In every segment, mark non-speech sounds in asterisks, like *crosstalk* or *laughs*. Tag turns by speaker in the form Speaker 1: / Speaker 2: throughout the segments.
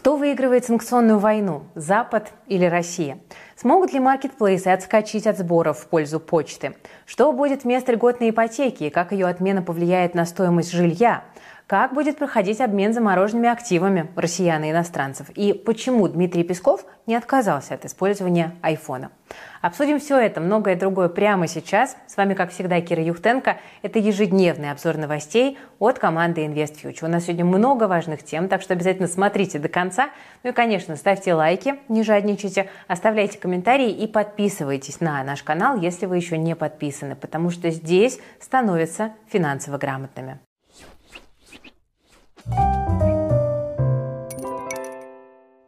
Speaker 1: Кто выигрывает санкционную войну? Запад или Россия? Смогут ли маркетплейсы отскочить от сборов в пользу почты? Что будет вместо льготной ипотеки и как ее отмена повлияет на стоимость жилья? Как будет проходить обмен замороженными активами россиян и иностранцев? И почему Дмитрий Песков не отказался от использования айфона? Обсудим все это, многое другое прямо сейчас. С вами, как всегда, Кира Юхтенко. Это ежедневный обзор новостей от команды InvestFuture. У нас сегодня много важных тем, так что обязательно смотрите до конца. Ну и, конечно, ставьте лайки, не жадничайте, оставляйте комментарии и подписывайтесь на наш канал, если вы еще не подписаны, потому что здесь становятся финансово грамотными.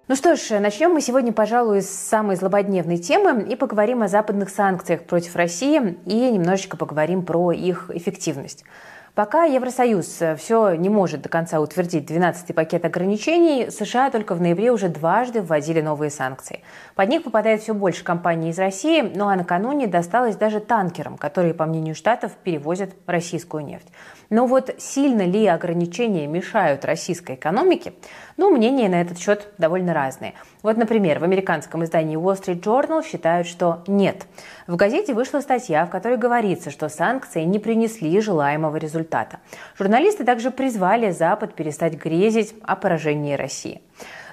Speaker 1: Ну что ж, начнем мы сегодня, пожалуй, с самой злободневной темы и поговорим о западных санкциях против России и немножечко поговорим про их эффективность. Пока Евросоюз все не может до конца утвердить 12-й пакет ограничений, США только в ноябре уже дважды вводили новые санкции. Под них попадает все больше компаний из России, ну а накануне досталось даже танкерам, которые, по мнению Штатов, перевозят российскую нефть. Но вот сильно ли ограничения мешают российской экономике? Ну, мнения на этот счет довольно разные. Вот, например, в американском издании Wall Street Journal считают, что нет. В газете вышла статья, в которой говорится, что санкции не принесли желаемого результата. Журналисты также призвали Запад перестать грезить о поражении России.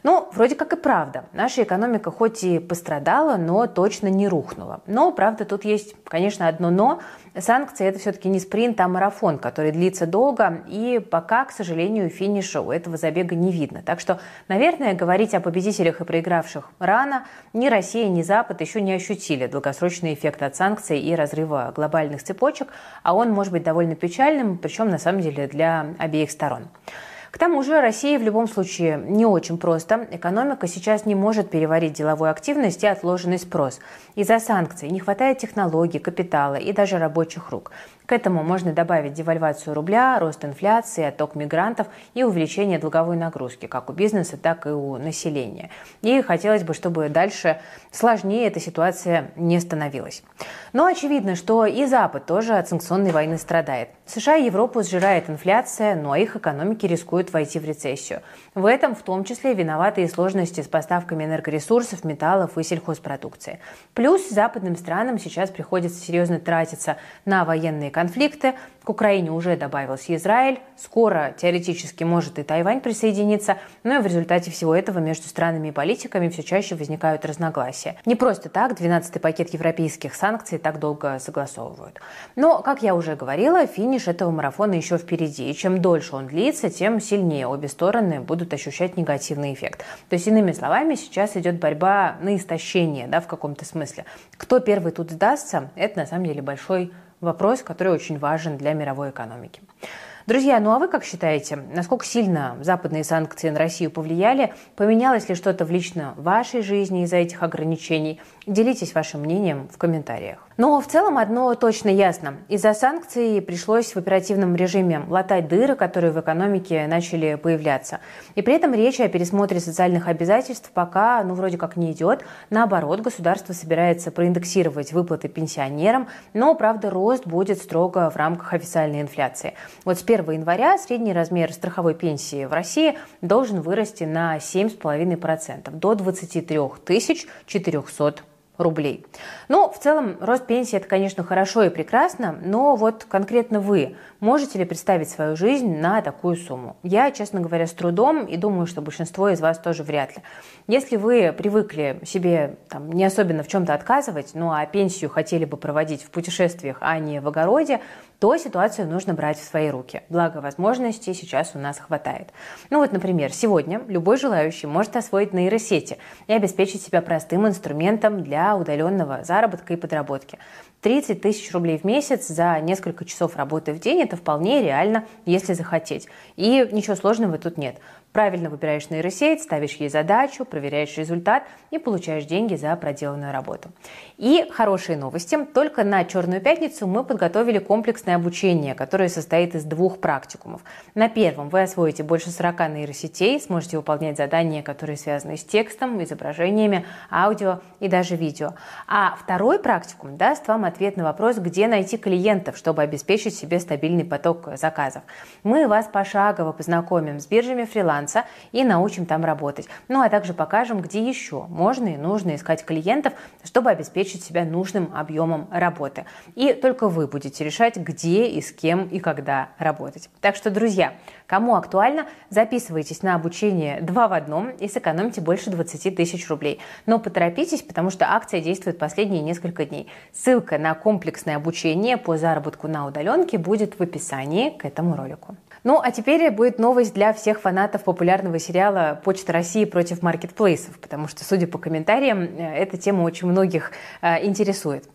Speaker 1: Ну, вроде как и правда. Наша экономика хоть и пострадала, но точно не рухнула. Но, правда, тут есть, конечно, одно «но». Санкции – это все-таки не спринт, а марафон, который длится долго, и пока, к сожалению, финиша у этого забега не видно. Так что, наверное, говорить о победителях и проигравших рано. Ни Россия, ни Запад еще не ощутили долгосрочный эффект от санкций и разрыва глобальных цепочек, а он может быть довольно печальным, причем на самом деле для обеих сторон. К тому же России в любом случае не очень просто. Экономика сейчас не может переварить деловую активность и отложенный спрос. Из-за санкций не хватает технологий, капитала и даже рабочих рук. К этому можно добавить девальвацию рубля, рост инфляции, отток мигрантов и увеличение долговой нагрузки как у бизнеса, так и у населения. И хотелось бы, чтобы дальше сложнее эта ситуация не становилась. Но очевидно, что и Запад тоже от санкционной войны страдает. США и Европу сжирает инфляция, но их экономики рискуют войти в рецессию. В этом в том числе виноваты и сложности с поставками энергоресурсов, металлов и сельхозпродукции. Плюс западным странам сейчас приходится серьезно тратиться на военные конфликты. К Украине уже добавился Израиль. Скоро теоретически может и Тайвань присоединиться. Но и в результате всего этого между странами и политиками все чаще возникают разногласия. Не просто так 12-й пакет европейских санкций так долго согласовывают. Но, как я уже говорила, финиш этого марафона еще впереди. И чем дольше он длится, тем сильнее обе стороны будут ощущать негативный эффект. То есть, иными словами, сейчас идет борьба на истощение, да, в каком-то смысле. Кто первый тут сдастся, это на самом деле большой вопрос, который очень важен для мировой экономики. Друзья, ну а вы как считаете, насколько сильно западные санкции на Россию повлияли? Поменялось ли что-то в лично вашей жизни из-за этих ограничений? Делитесь вашим мнением в комментариях. Но в целом одно точно ясно. Из-за санкций пришлось в оперативном режиме латать дыры, которые в экономике начали появляться. И при этом речь о пересмотре социальных обязательств пока, ну, вроде как не идет. Наоборот, государство собирается проиндексировать выплаты пенсионерам, но, правда, рост будет строго в рамках официальной инфляции. Вот с 1 января средний размер страховой пенсии в России должен вырасти на 7,5% до 23 400 рублей. Ну, в целом, рост пенсии – это, конечно, хорошо и прекрасно, но вот конкретно вы можете ли представить свою жизнь на такую сумму? Я, честно говоря, с трудом и думаю, что большинство из вас тоже вряд ли. Если вы привыкли себе там, не особенно в чем-то отказывать, ну а пенсию хотели бы проводить в путешествиях, а не в огороде, то ситуацию нужно брать в свои руки. Благо возможностей сейчас у нас хватает. Ну вот, например, сегодня любой желающий может освоить нейросети и обеспечить себя простым инструментом для удаленного заработка и подработки. 30 тысяч рублей в месяц за несколько часов работы в день – это вполне реально, если захотеть. И ничего сложного тут нет. Правильно выбираешь нейросеть, ставишь ей задачу, проверяешь результат и получаешь деньги за проделанную работу. И хорошие новости. Только на Черную пятницу мы подготовили комплексное обучение, которое состоит из двух практикумов. На первом вы освоите больше 40 нейросетей, сможете выполнять задания, которые связаны с текстом, изображениями, аудио и даже видео. А второй практикум даст вам ответ на вопрос, где найти клиентов, чтобы обеспечить себе стабильный поток заказов. Мы вас пошагово познакомим с биржами фриланса, и научим там работать. Ну а также покажем, где еще можно и нужно искать клиентов, чтобы обеспечить себя нужным объемом работы. И только вы будете решать, где и с кем и когда работать. Так что, друзья, кому актуально, записывайтесь на обучение два в одном и сэкономьте больше 20 тысяч рублей. Но поторопитесь, потому что акция действует последние несколько дней. Ссылка на комплексное обучение по заработку на удаленке будет в описании к этому ролику. Ну, а теперь будет новость для всех фанатов популярного сериала «Почта России против маркетплейсов», потому что, судя по комментариям, э, эта тема очень многих э, интересует.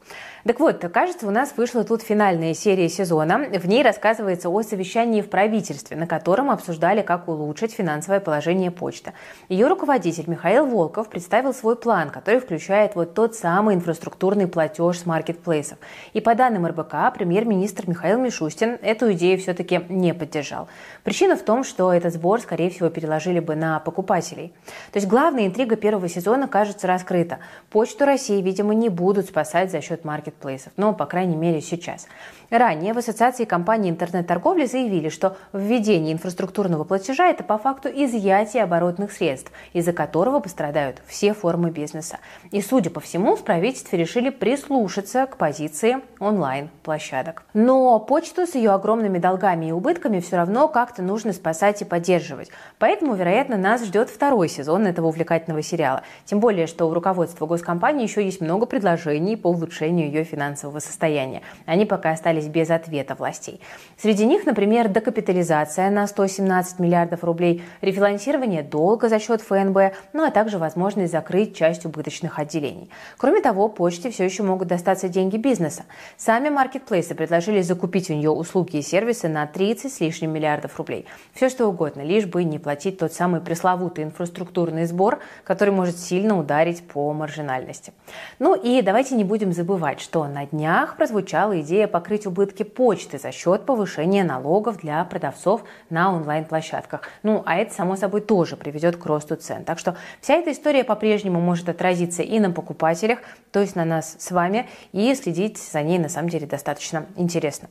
Speaker 1: Так вот, кажется, у нас вышла тут финальная серия сезона. В ней рассказывается о совещании в правительстве, на котором обсуждали, как улучшить финансовое положение почты. Ее руководитель Михаил Волков представил свой план, который включает вот тот самый инфраструктурный платеж с маркетплейсов. И по данным РБК, премьер-министр Михаил Мишустин эту идею все-таки не поддержал. Причина в том, что этот сбор, скорее всего, переложили бы на покупателей. То есть главная интрига первого сезона, кажется, раскрыта. Почту России, видимо, не будут спасать за счет маркетплейсов маркетплейсов, но, по крайней мере, сейчас. Ранее в Ассоциации компаний интернет-торговли заявили, что введение инфраструктурного платежа – это по факту изъятие оборотных средств, из-за которого пострадают все формы бизнеса. И, судя по всему, в правительстве решили прислушаться к позиции онлайн-площадок. Но почту с ее огромными долгами и убытками все равно как-то нужно спасать и поддерживать. Поэтому, вероятно, нас ждет второй сезон этого увлекательного сериала. Тем более, что у руководства госкомпании еще есть много предложений по улучшению ее финансового состояния. Они пока остались без ответа властей. Среди них, например, докапитализация на 117 миллиардов рублей, рефинансирование долга за счет ФНБ, ну а также возможность закрыть часть убыточных отделений. Кроме того, почте все еще могут достаться деньги бизнеса. Сами маркетплейсы предложили закупить у нее услуги и сервисы на 30 с лишним миллиардов рублей. Все что угодно, лишь бы не платить тот самый пресловутый инфраструктурный сбор, который может сильно ударить по маржинальности. Ну и давайте не будем забывать, что на днях прозвучала идея покрыть убытки почты за счет повышения налогов для продавцов на онлайн-площадках. Ну, а это, само собой, тоже приведет к росту цен. Так что вся эта история по-прежнему может отразиться и на покупателях, то есть на нас с вами, и следить за ней на самом деле достаточно интересно.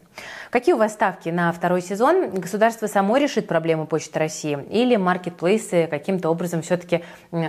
Speaker 1: Какие у вас ставки на второй сезон? Государство само решит проблему Почты России или маркетплейсы каким-то образом все-таки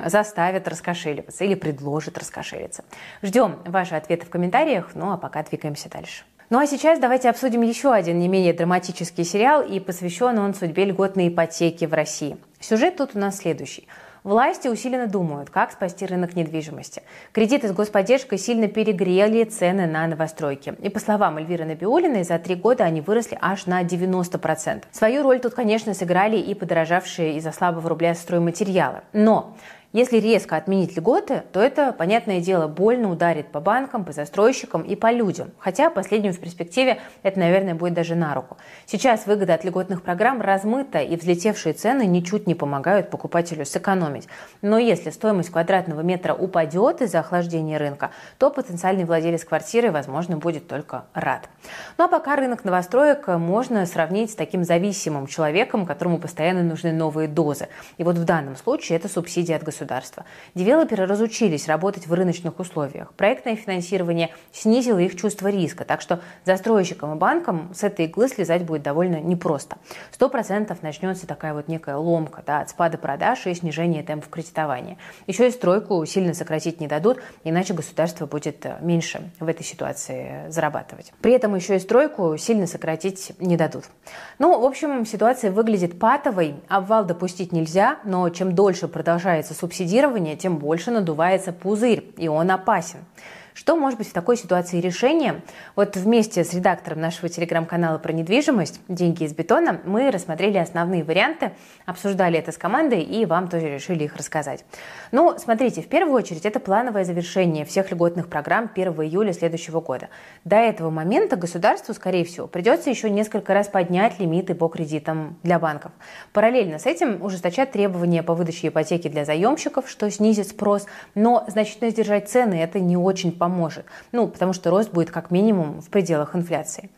Speaker 1: заставят раскошеливаться или предложат раскошелиться? Ждем ваши ответы в комментариях. Ну а пока двигаемся дальше. Ну а сейчас давайте обсудим еще один не менее драматический сериал, и посвящен он судьбе льготной ипотеки в России. Сюжет тут у нас следующий. Власти усиленно думают, как спасти рынок недвижимости. Кредиты с господдержкой сильно перегрели цены на новостройки. И по словам Эльвиры Набиулиной, за три года они выросли аж на 90%. Свою роль тут, конечно, сыграли и подорожавшие из-за слабого рубля стройматериалы. Но если резко отменить льготы, то это, понятное дело, больно ударит по банкам, по застройщикам и по людям. Хотя последним в перспективе это, наверное, будет даже на руку. Сейчас выгода от льготных программ размыта, и взлетевшие цены ничуть не помогают покупателю сэкономить. Но если стоимость квадратного метра упадет из-за охлаждения рынка, то потенциальный владелец квартиры, возможно, будет только рад. Ну а пока рынок новостроек можно сравнить с таким зависимым человеком, которому постоянно нужны новые дозы. И вот в данном случае это субсидия от государства государства. Девелоперы разучились работать в рыночных условиях. Проектное финансирование снизило их чувство риска, так что застройщикам и банкам с этой иглы слезать будет довольно непросто. Сто процентов начнется такая вот некая ломка да, от спада продаж и снижения темпов кредитования. Еще и стройку сильно сократить не дадут, иначе государство будет э, меньше в этой ситуации зарабатывать. При этом еще и стройку сильно сократить не дадут. Ну, в общем, ситуация выглядит патовой, обвал допустить нельзя, но чем дольше продолжается субсидия субсидирования, тем больше надувается пузырь, и он опасен. Что может быть в такой ситуации решением? Вот вместе с редактором нашего телеграм-канала про недвижимость «Деньги из бетона» мы рассмотрели основные варианты, обсуждали это с командой и вам тоже решили их рассказать. Ну, смотрите, в первую очередь это плановое завершение всех льготных программ 1 июля следующего года. До этого момента государству, скорее всего, придется еще несколько раз поднять лимиты по кредитам для банков. Параллельно с этим ужесточат требования по выдаче ипотеки для заемщиков, что снизит спрос, но значительно сдержать цены это не очень поможет. Ну, потому что рост будет как минимум в пределах инфляции.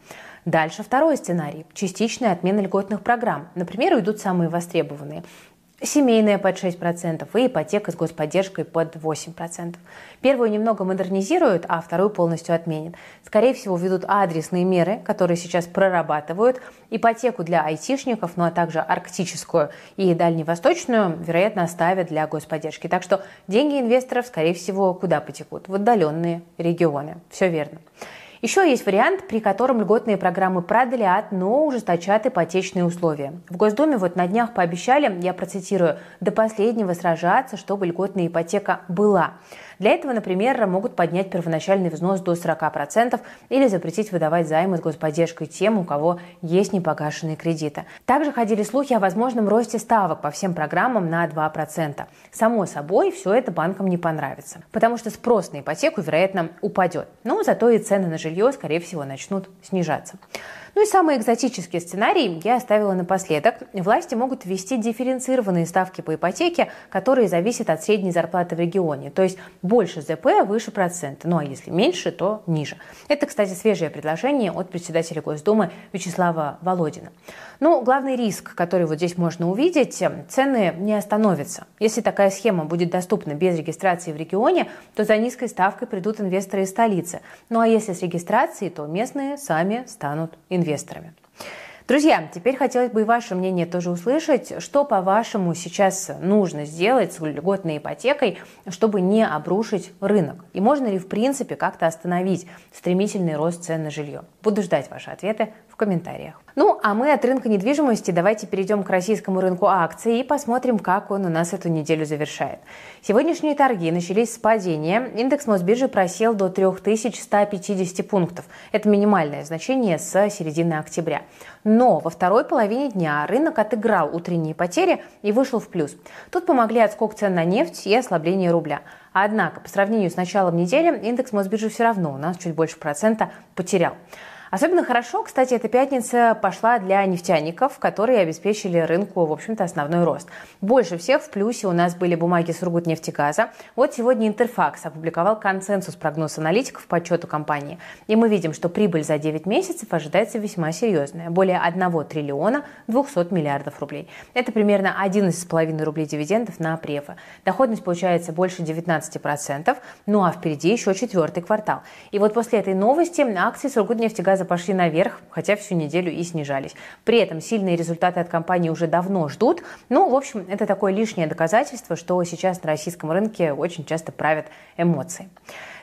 Speaker 1: Дальше второй сценарий – частичная отмена льготных программ. Например, уйдут самые востребованные. Семейная под 6% и ипотека с господдержкой под 8%. Первую немного модернизируют, а вторую полностью отменят. Скорее всего, ведут адресные меры, которые сейчас прорабатывают, ипотеку для айтишников, ну а также арктическую и дальневосточную, вероятно, оставят для господдержки. Так что деньги инвесторов, скорее всего, куда потекут? В отдаленные регионы. Все верно. Еще есть вариант, при котором льготные программы продлят, но ужесточат ипотечные условия. В Госдуме вот на днях пообещали, я процитирую, до последнего сражаться, чтобы льготная ипотека была. Для этого, например, могут поднять первоначальный взнос до 40% или запретить выдавать займы с господдержкой тем, у кого есть непогашенные кредиты. Также ходили слухи о возможном росте ставок по всем программам на 2%. Само собой, все это банкам не понравится, потому что спрос на ипотеку, вероятно, упадет. Но зато и цены на жилье, скорее всего, начнут снижаться. Ну и самый экзотический сценарий я оставила напоследок. Власти могут ввести дифференцированные ставки по ипотеке, которые зависят от средней зарплаты в регионе. То есть больше ЗП, выше процента. Ну а если меньше, то ниже. Это, кстати, свежее предложение от председателя Госдумы Вячеслава Володина. Ну, главный риск, который вот здесь можно увидеть, цены не остановятся. Если такая схема будет доступна без регистрации в регионе, то за низкой ставкой придут инвесторы из столицы. Ну а если с регистрацией, то местные сами станут инвесторами инвесторами. Друзья, теперь хотелось бы и ваше мнение тоже услышать. Что, по-вашему, сейчас нужно сделать с льготной ипотекой, чтобы не обрушить рынок? И можно ли, в принципе, как-то остановить стремительный рост цен на жилье? Буду ждать ваши ответы комментариях. Ну, а мы от рынка недвижимости давайте перейдем к российскому рынку акций и посмотрим, как он у нас эту неделю завершает. Сегодняшние торги начались с падения. Индекс Мосбиржи просел до 3150 пунктов. Это минимальное значение с середины октября. Но во второй половине дня рынок отыграл утренние потери и вышел в плюс. Тут помогли отскок цен на нефть и ослабление рубля. Однако, по сравнению с началом недели, индекс Мосбиржи все равно у нас чуть больше процента потерял. Особенно хорошо, кстати, эта пятница пошла для нефтяников, которые обеспечили рынку, в общем-то, основной рост. Больше всех в плюсе у нас были бумаги Сургутнефтегаза. Вот сегодня Интерфакс опубликовал консенсус прогноз аналитиков по отчету компании. И мы видим, что прибыль за 9 месяцев ожидается весьма серьезная. Более 1 триллиона 200 миллиардов рублей. Это примерно 11,5 рублей дивидендов на префа. Доходность получается больше 19%, ну а впереди еще четвертый квартал. И вот после этой новости акции Сургутнефтегаза газа пошли наверх, хотя всю неделю и снижались. При этом сильные результаты от компании уже давно ждут. Ну, в общем, это такое лишнее доказательство, что сейчас на российском рынке очень часто правят эмоции.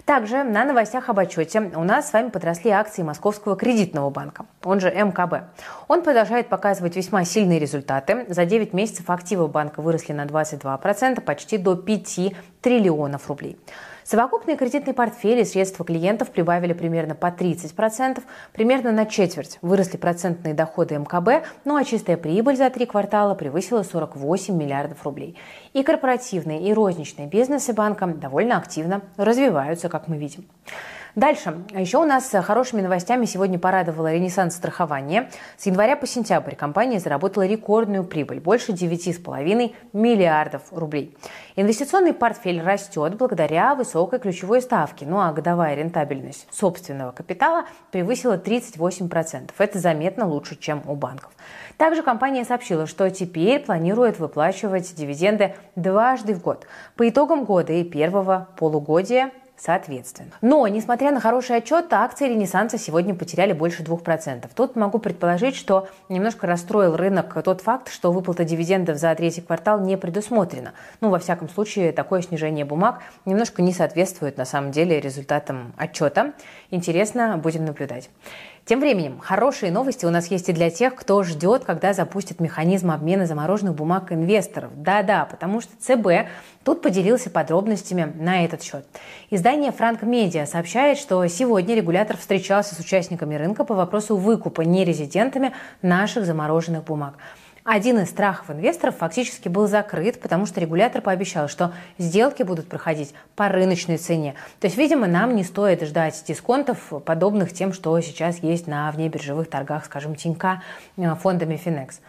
Speaker 1: Также на новостях об отчете у нас с вами подросли акции Московского кредитного банка, он же МКБ. Он продолжает показывать весьма сильные результаты. За 9 месяцев активы банка выросли на 22%, почти до 5 триллионов рублей. Совокупные кредитные портфели средства клиентов прибавили примерно по 30%, примерно на четверть выросли процентные доходы МКБ, ну а чистая прибыль за три квартала превысила 48 миллиардов рублей. И корпоративные, и розничные бизнесы банка довольно активно развиваются, как мы видим. Дальше. Еще у нас хорошими новостями сегодня порадовала Ренессанс страхования. С января по сентябрь компания заработала рекордную прибыль – больше 9,5 миллиардов рублей. Инвестиционный портфель растет благодаря высокой ключевой ставке, ну а годовая рентабельность собственного капитала превысила 38%. Это заметно лучше, чем у банков. Также компания сообщила, что теперь планирует выплачивать дивиденды дважды в год. По итогам года и первого полугодия соответственно. Но, несмотря на хороший отчет, акции Ренессанса сегодня потеряли больше 2%. Тут могу предположить, что немножко расстроил рынок тот факт, что выплата дивидендов за третий квартал не предусмотрена. Ну, во всяком случае, такое снижение бумаг немножко не соответствует на самом деле результатам отчета. Интересно, будем наблюдать. Тем временем, хорошие новости у нас есть и для тех, кто ждет, когда запустят механизм обмена замороженных бумаг инвесторов. Да-да, потому что ЦБ тут поделился подробностями на этот счет. Издание «Франк Медиа» сообщает, что сегодня регулятор встречался с участниками рынка по вопросу выкупа нерезидентами наших замороженных бумаг. Один из страхов инвесторов фактически был закрыт, потому что регулятор пообещал, что сделки будут проходить по рыночной цене. То есть, видимо, нам не стоит ждать дисконтов, подобных тем, что сейчас есть на внебиржевых торгах, скажем, Тинька э, фондами Финекс.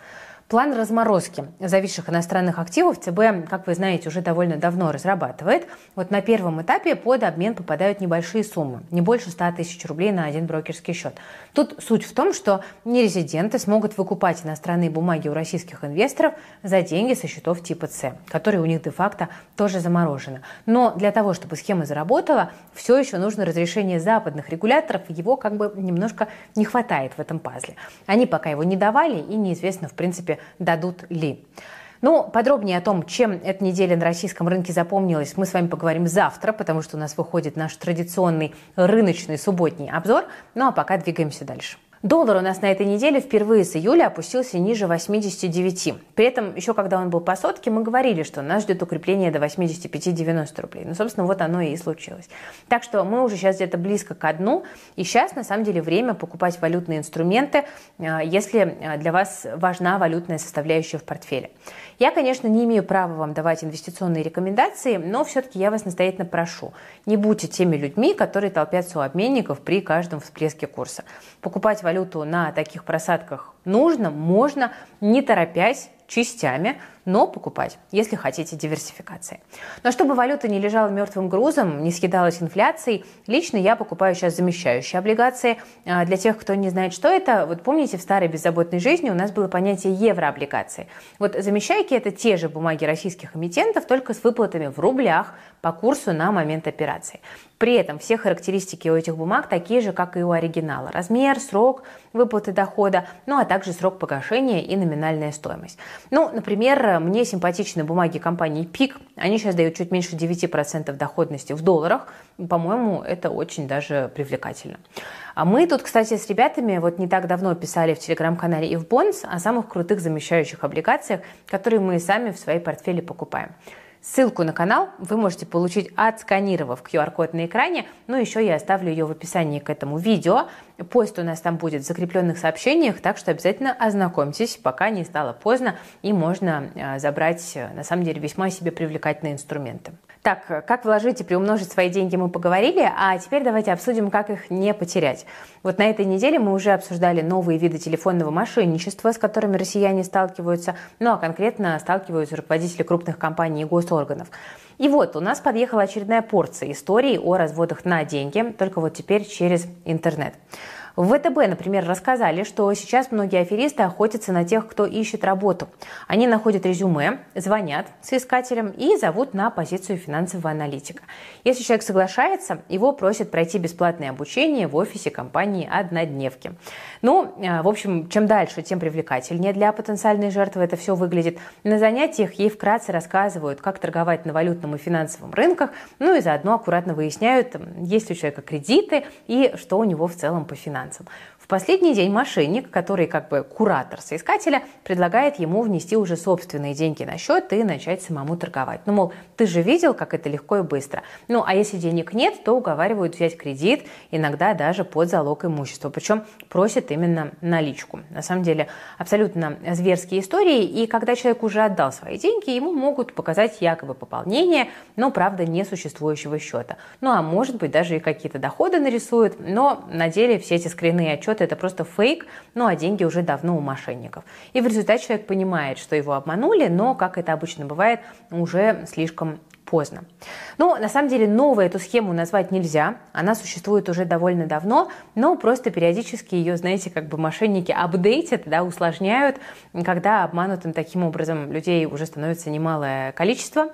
Speaker 1: План разморозки зависших иностранных активов ЦБ, как вы знаете, уже довольно давно разрабатывает. Вот на первом этапе под обмен попадают небольшие суммы, не больше 100 тысяч рублей на один брокерский счет. Тут суть в том, что нерезиденты смогут выкупать иностранные бумаги у российских инвесторов за деньги со счетов типа С, которые у них де-факто тоже заморожены. Но для того, чтобы схема заработала, все еще нужно разрешение западных регуляторов, его как бы немножко не хватает в этом пазле. Они пока его не давали, и неизвестно, в принципе, дадут ли. Ну, подробнее о том, чем эта неделя на российском рынке запомнилась, мы с вами поговорим завтра, потому что у нас выходит наш традиционный рыночный субботний обзор. Ну а пока двигаемся дальше. Доллар у нас на этой неделе впервые с июля опустился ниже 89. При этом еще когда он был по сотке, мы говорили, что нас ждет укрепление до 85-90 рублей. Ну, собственно, вот оно и случилось. Так что мы уже сейчас где-то близко к дну. И сейчас, на самом деле, время покупать валютные инструменты, э, если э, для вас важна валютная составляющая в портфеле. Я, конечно, не имею права вам давать инвестиционные рекомендации, но все-таки я вас настоятельно прошу, не будьте теми людьми, которые толпятся у обменников при каждом всплеске курса. Покупать валюту на таких просадках нужно, можно, не торопясь, частями, но покупать, если хотите диверсификации. Но чтобы валюта не лежала мертвым грузом, не съедалась инфляцией, лично я покупаю сейчас замещающие облигации. А, для тех, кто не знает, что это, вот помните, в старой беззаботной жизни у нас было понятие еврооблигации. Вот замещайки – это те же бумаги российских эмитентов, только с выплатами в рублях по курсу на момент операции. При этом все характеристики у этих бумаг такие же, как и у оригинала. Размер, срок выплаты дохода, ну а также срок погашения и номинальная стоимость. Ну, например, мне симпатичны бумаги компании ПИК. Они сейчас дают чуть меньше 9% доходности в долларах. По-моему, это очень даже привлекательно. А мы тут, кстати, с ребятами вот не так давно писали в телеграм-канале и в Bonds о самых крутых замещающих облигациях, которые мы сами в своей портфеле покупаем. Ссылку на канал вы можете получить, отсканировав QR-код на экране. Ну, еще я оставлю ее в описании к этому видео. Пост у нас там будет в закрепленных сообщениях, так что обязательно ознакомьтесь, пока не стало поздно, и можно э, забрать, э, на самом деле, весьма себе привлекательные инструменты. Так, как вложить и приумножить свои деньги мы поговорили, а теперь давайте обсудим, как их не потерять. Вот на этой неделе мы уже обсуждали новые виды телефонного мошенничества, с которыми россияне сталкиваются, ну а конкретно сталкиваются руководители крупных компаний и госорганов. И вот у нас подъехала очередная порция историй о разводах на деньги, только вот теперь через интернет. В ВТБ, например, рассказали, что сейчас многие аферисты охотятся на тех, кто ищет работу. Они находят резюме, звонят соискателям и зовут на позицию финансового аналитика. Если человек соглашается, его просят пройти бесплатное обучение в офисе компании «Однодневки». Ну, э, в общем, чем дальше, тем привлекательнее для потенциальной жертвы это все выглядит. На занятиях ей вкратце рассказывают, как торговать на валютном и финансовом рынках, ну и заодно аккуратно выясняют, есть ли у человека кредиты и что у него в целом по финансам финансам. В последний день мошенник, который как бы куратор соискателя, предлагает ему внести уже собственные деньги на счет и начать самому торговать. Ну, мол, ты же видел, как это легко и быстро. Ну, а если денег нет, то уговаривают взять кредит, иногда даже под залог имущества. Причем просят именно наличку. На самом деле, абсолютно зверские истории. И когда человек уже отдал свои деньги, ему могут показать якобы пополнение, но, правда, несуществующего счета. Ну, а может быть, даже и какие-то доходы нарисуют, но на деле все эти скрины отчеты счет это просто фейк, ну а деньги уже давно у мошенников. И в результате человек понимает, что его обманули, но, как это обычно бывает, уже слишком поздно. Но на самом деле новую эту схему назвать нельзя. Она существует уже довольно давно, но просто периодически ее, знаете, как бы мошенники апдейтят, да, усложняют, когда обманутым таким образом людей уже становится немалое количество.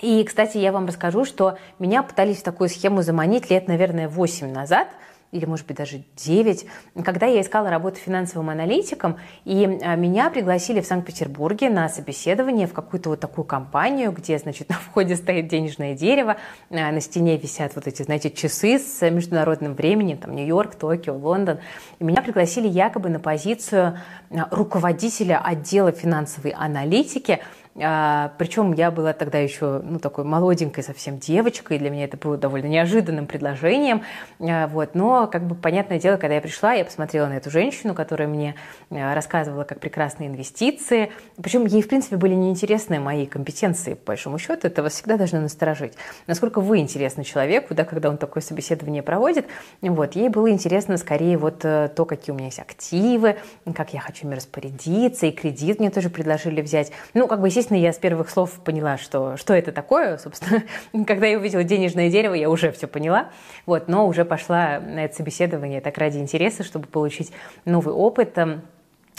Speaker 1: И, кстати, я вам расскажу, что меня пытались в такую схему заманить лет, наверное, 8 назад – или, может быть, даже 9, когда я искала работу финансовым аналитиком, и а, меня пригласили в Санкт-Петербурге на собеседование в какую-то вот такую компанию, где, значит, *laughs* на входе стоит денежное дерево, а, на стене висят вот эти, знаете, часы с международным временем, там, Нью-Йорк, Токио, Лондон. И меня пригласили якобы на позицию а, руководителя отдела финансовой аналитики, А, причем я была тогда еще ну, такой молоденькой совсем девочкой, для меня это было довольно неожиданным предложением. А, вот. Но, как бы, понятное дело, когда я пришла, я посмотрела на эту женщину, которая мне а, рассказывала, как прекрасные инвестиции. Причем ей, в принципе, были неинтересны мои компетенции, по большому счету. Это вас всегда должно насторожить. Насколько вы интересны человеку, да, когда он такое собеседование проводит. Вот. Ей было интересно скорее вот э, то, какие у меня есть активы, как я хочу ими распорядиться, и кредит мне тоже предложили взять. Ну, как бы, естественно, я с первых слов поняла, что, что это такое, собственно. *laughs* Когда я увидела денежное дерево, я уже все поняла. Вот, но уже пошла на это собеседование так ради интереса, чтобы получить новый опыт.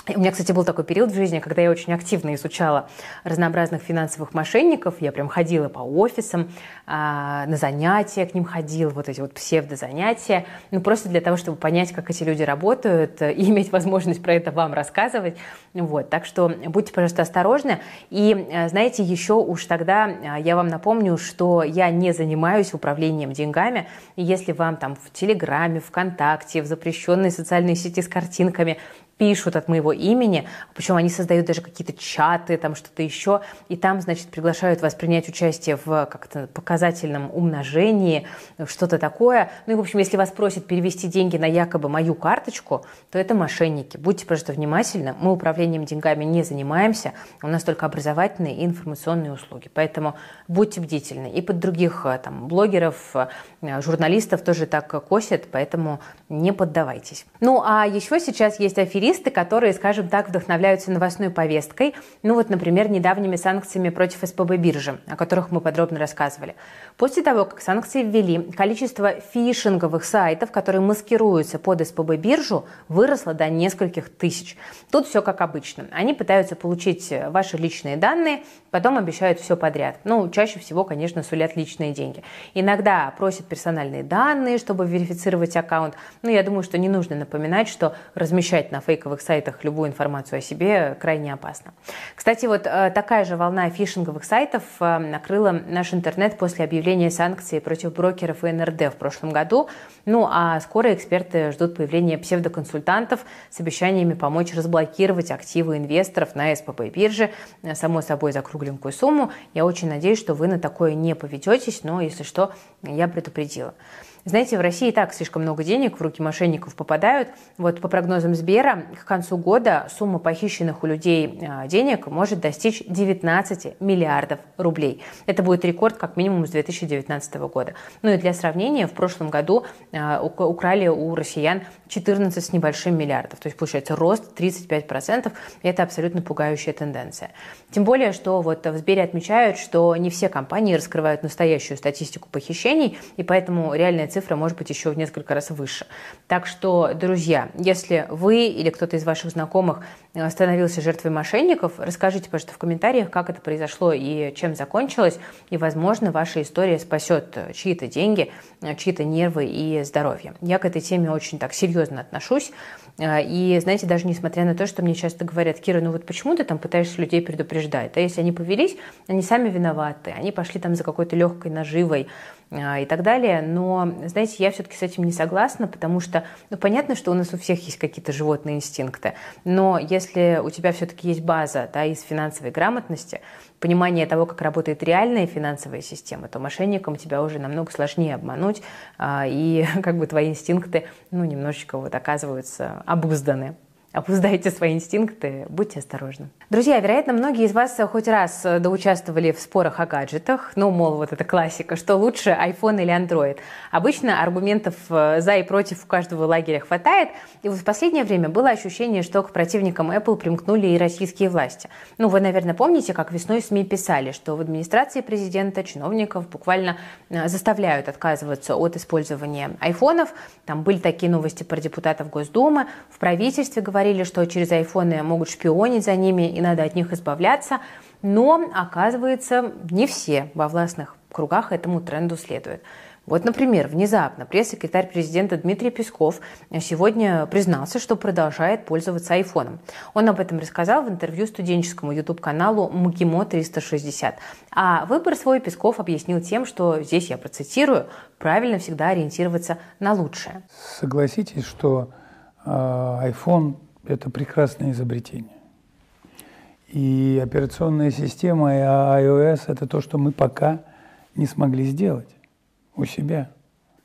Speaker 1: У меня, кстати, был такой период в жизни, когда я очень активно изучала разнообразных финансовых мошенников. Я прям ходила по офисам, а, на занятия к ним ходила, вот эти вот псевдозанятия. Ну, просто для того, чтобы понять, как эти люди работают и иметь возможность про это вам рассказывать. Вот. Так что будьте, пожалуйста, осторожны. И, а, знаете, еще уж тогда а, я вам напомню, что я не занимаюсь управлением деньгами. Если вам там в Телеграме, ВКонтакте, в запрещенной социальной сети с картинками пишут от моего имени, причем они создают даже какие-то чаты, там что-то еще, и там, значит, приглашают вас принять участие в как-то показательном умножении, что-то такое. Ну и, в общем, если вас просят перевести деньги на якобы мою карточку, то это мошенники. Будьте просто внимательны, мы управлением деньгами не занимаемся, у нас только образовательные и информационные услуги, поэтому будьте бдительны. И под других э, там блогеров, э, журналистов тоже так косят, поэтому не поддавайтесь. Ну а еще сейчас есть аферисты, которые, скажем так, вдохновляются новостной повесткой, ну вот, например, недавними санкциями против СПБ биржи, о которых мы подробно рассказывали. После того, как санкции ввели, количество фишинговых сайтов, которые маскируются под СПБ биржу, выросло до нескольких тысяч. Тут все как обычно. Они пытаются получить ваши личные данные, потом обещают все подряд. Ну, чаще всего, конечно, сулят личные деньги. Иногда просят персональные данные, чтобы верифицировать аккаунт. Но я думаю, что не нужно напоминать, что размещать на фейк фейковых сайтах любую информацию о себе крайне опасно. Кстати, вот э, такая же волна фишинговых сайтов э, накрыла наш интернет после объявления санкций против брокеров и НРД в прошлом году. Ну а скоро эксперты ждут появления псевдоконсультантов с обещаниями помочь разблокировать активы инвесторов на СПБ бирже, э, само собой за кругленькую сумму. Я очень надеюсь, что вы на такое не поведетесь, но если что, я предупредила. Знаете, в России и так слишком много денег в руки мошенников попадают. Вот по прогнозам Сбера, к концу года сумма похищенных у людей а, денег может достичь 19 миллиардов рублей. Это будет рекорд как минимум с 2019 года. Ну и для сравнения, в прошлом году а, украли у россиян 14 с небольшим миллиардов. То есть, получается, рост 35%. И это абсолютно пугающая тенденция. Тем более, что вот в Сбере отмечают, что не все компании раскрывают настоящую статистику похищений, и поэтому реальная цифра может быть еще в несколько раз выше. Так что, друзья, если вы или кто-то из ваших знакомых э, становился жертвой мошенников, расскажите, пожалуйста, в комментариях, как это произошло и чем закончилось, и, возможно, ваша история спасет чьи-то деньги, э, чьи-то нервы и здоровье. Я к этой теме очень так серьезно отношусь, э, и, знаете, даже несмотря на то, что мне часто говорят, Кира, ну вот почему ты там пытаешься людей предупреждать? А если они повелись, они сами виноваты, они пошли там за какой-то легкой наживой, а, и так далее. Но, знаете, я все-таки с этим не согласна, потому что, ну, понятно, что у нас у всех есть какие-то животные инстинкты, но если у тебя все-таки есть база да, из финансовой грамотности, понимание того, как работает реальная финансовая система, то мошенникам тебя уже намного сложнее обмануть, а, и *laughs* как бы твои инстинкты, ну, немножечко вот оказываются обузданы. Опуздайте свои инстинкты, будьте осторожны. Друзья, вероятно, многие из вас хоть раз доучаствовали в спорах о гаджетах. Ну, мол, вот это классика, что лучше, iPhone или Android. Обычно аргументов э, за и против у каждого лагеря хватает. И вот в последнее время было ощущение, что к противникам Apple примкнули и российские власти. Ну, вы, наверное, помните, как весной СМИ писали, что в администрации президента чиновников буквально э, заставляют отказываться от использования айфонов. Там были такие новости про депутатов Госдумы. В правительстве говорили, говорили, что через айфоны могут шпионить за ними и надо от них избавляться. Но, оказывается, не все во властных кругах этому тренду следуют. Вот, например, внезапно пресс-секретарь президента Дмитрий Песков сегодня признался, что продолжает пользоваться айфоном. Он об этом рассказал в интервью студенческому YouTube-каналу МГИМО 360. А выбор свой Песков объяснил тем, что здесь я процитирую, правильно всегда ориентироваться на лучшее.
Speaker 2: Согласитесь, что э, iPhone это прекрасное изобретение. И операционная система и iOS – это то, что мы пока не смогли сделать у себя.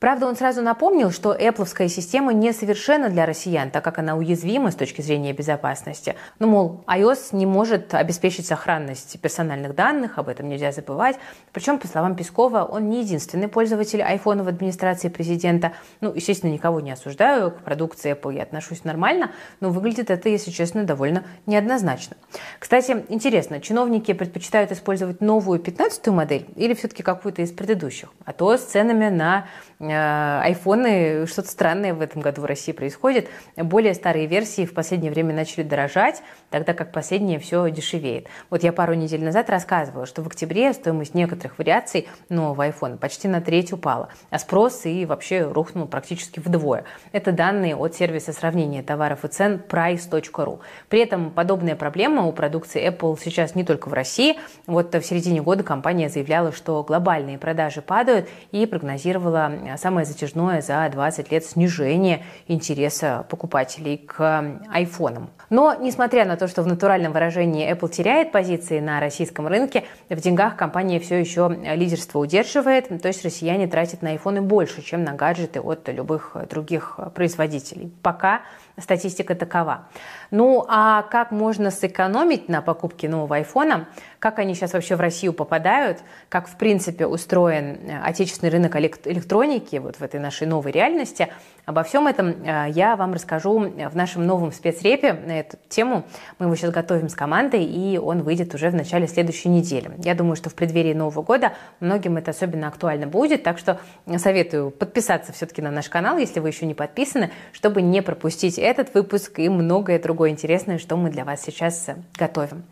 Speaker 1: Правда, он сразу напомнил, что Apple система несовершенна для россиян, так как она уязвима с точки зрения безопасности. Ну, мол, iOS не может обеспечить сохранность персональных данных, об этом нельзя забывать. Причем, по словам Пескова, он не единственный пользователь iPhone в администрации президента. Ну, естественно, никого не осуждаю, к продукции Apple я отношусь нормально, но выглядит это, если честно, довольно неоднозначно. Кстати, интересно, чиновники предпочитают использовать новую 15-ю модель или все-таки какую-то из предыдущих? А то с ценами на айфоны, что-то странное в этом году в России происходит. Более старые версии в последнее время начали дорожать, тогда как последние все дешевеет. Вот я пару недель назад рассказывала, что в октябре стоимость некоторых вариаций нового айфона почти на треть упала, а спрос и вообще рухнул практически вдвое. Это данные от сервиса сравнения товаров и цен price.ru. При этом подобная проблема у продукции Apple сейчас не только в России. Вот в середине года компания заявляла, что глобальные продажи падают и прогнозировала самое затяжное за 20 лет снижение интереса покупателей к айфонам. Но, несмотря на то, что в натуральном выражении Apple теряет позиции на российском рынке, в деньгах компания все еще лидерство удерживает, то есть россияне тратят на айфоны больше, чем на гаджеты от любых других производителей. Пока статистика такова. Ну а как можно сэкономить на покупке нового айфона? Как они сейчас вообще в Россию попадают? Как в принципе устроен э, отечественный рынок электроники вот в этой нашей новой реальности? Обо всем этом э, я вам расскажу в нашем новом спецрепе на эту тему. Мы его сейчас готовим с командой, и он выйдет уже в начале следующей недели. Я думаю, что в преддверии Нового года многим это особенно актуально будет, так что советую подписаться все-таки на наш канал, если вы еще не подписаны, чтобы не пропустить этот выпуск и многое другое интересное, что мы для вас сейчас э, готовим.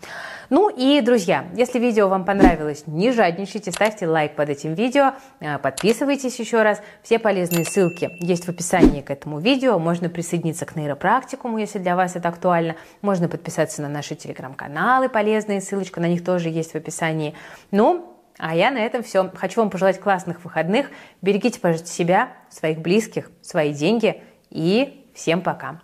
Speaker 1: Ну и, друзья, если видео вам понравилось, не жадничайте, ставьте лайк под этим видео, э, подписывайтесь еще раз. Все полезные ссылки есть в описании к этому видео. Можно присоединиться к нейропрактикуму, если для вас это актуально. Можно подписаться на наши телеграм-каналы полезные, ссылочка на них тоже есть в описании. Ну, а я на этом все. Хочу вам пожелать классных выходных. Берегите, пожалуйста, себя, своих близких, свои деньги и всем пока.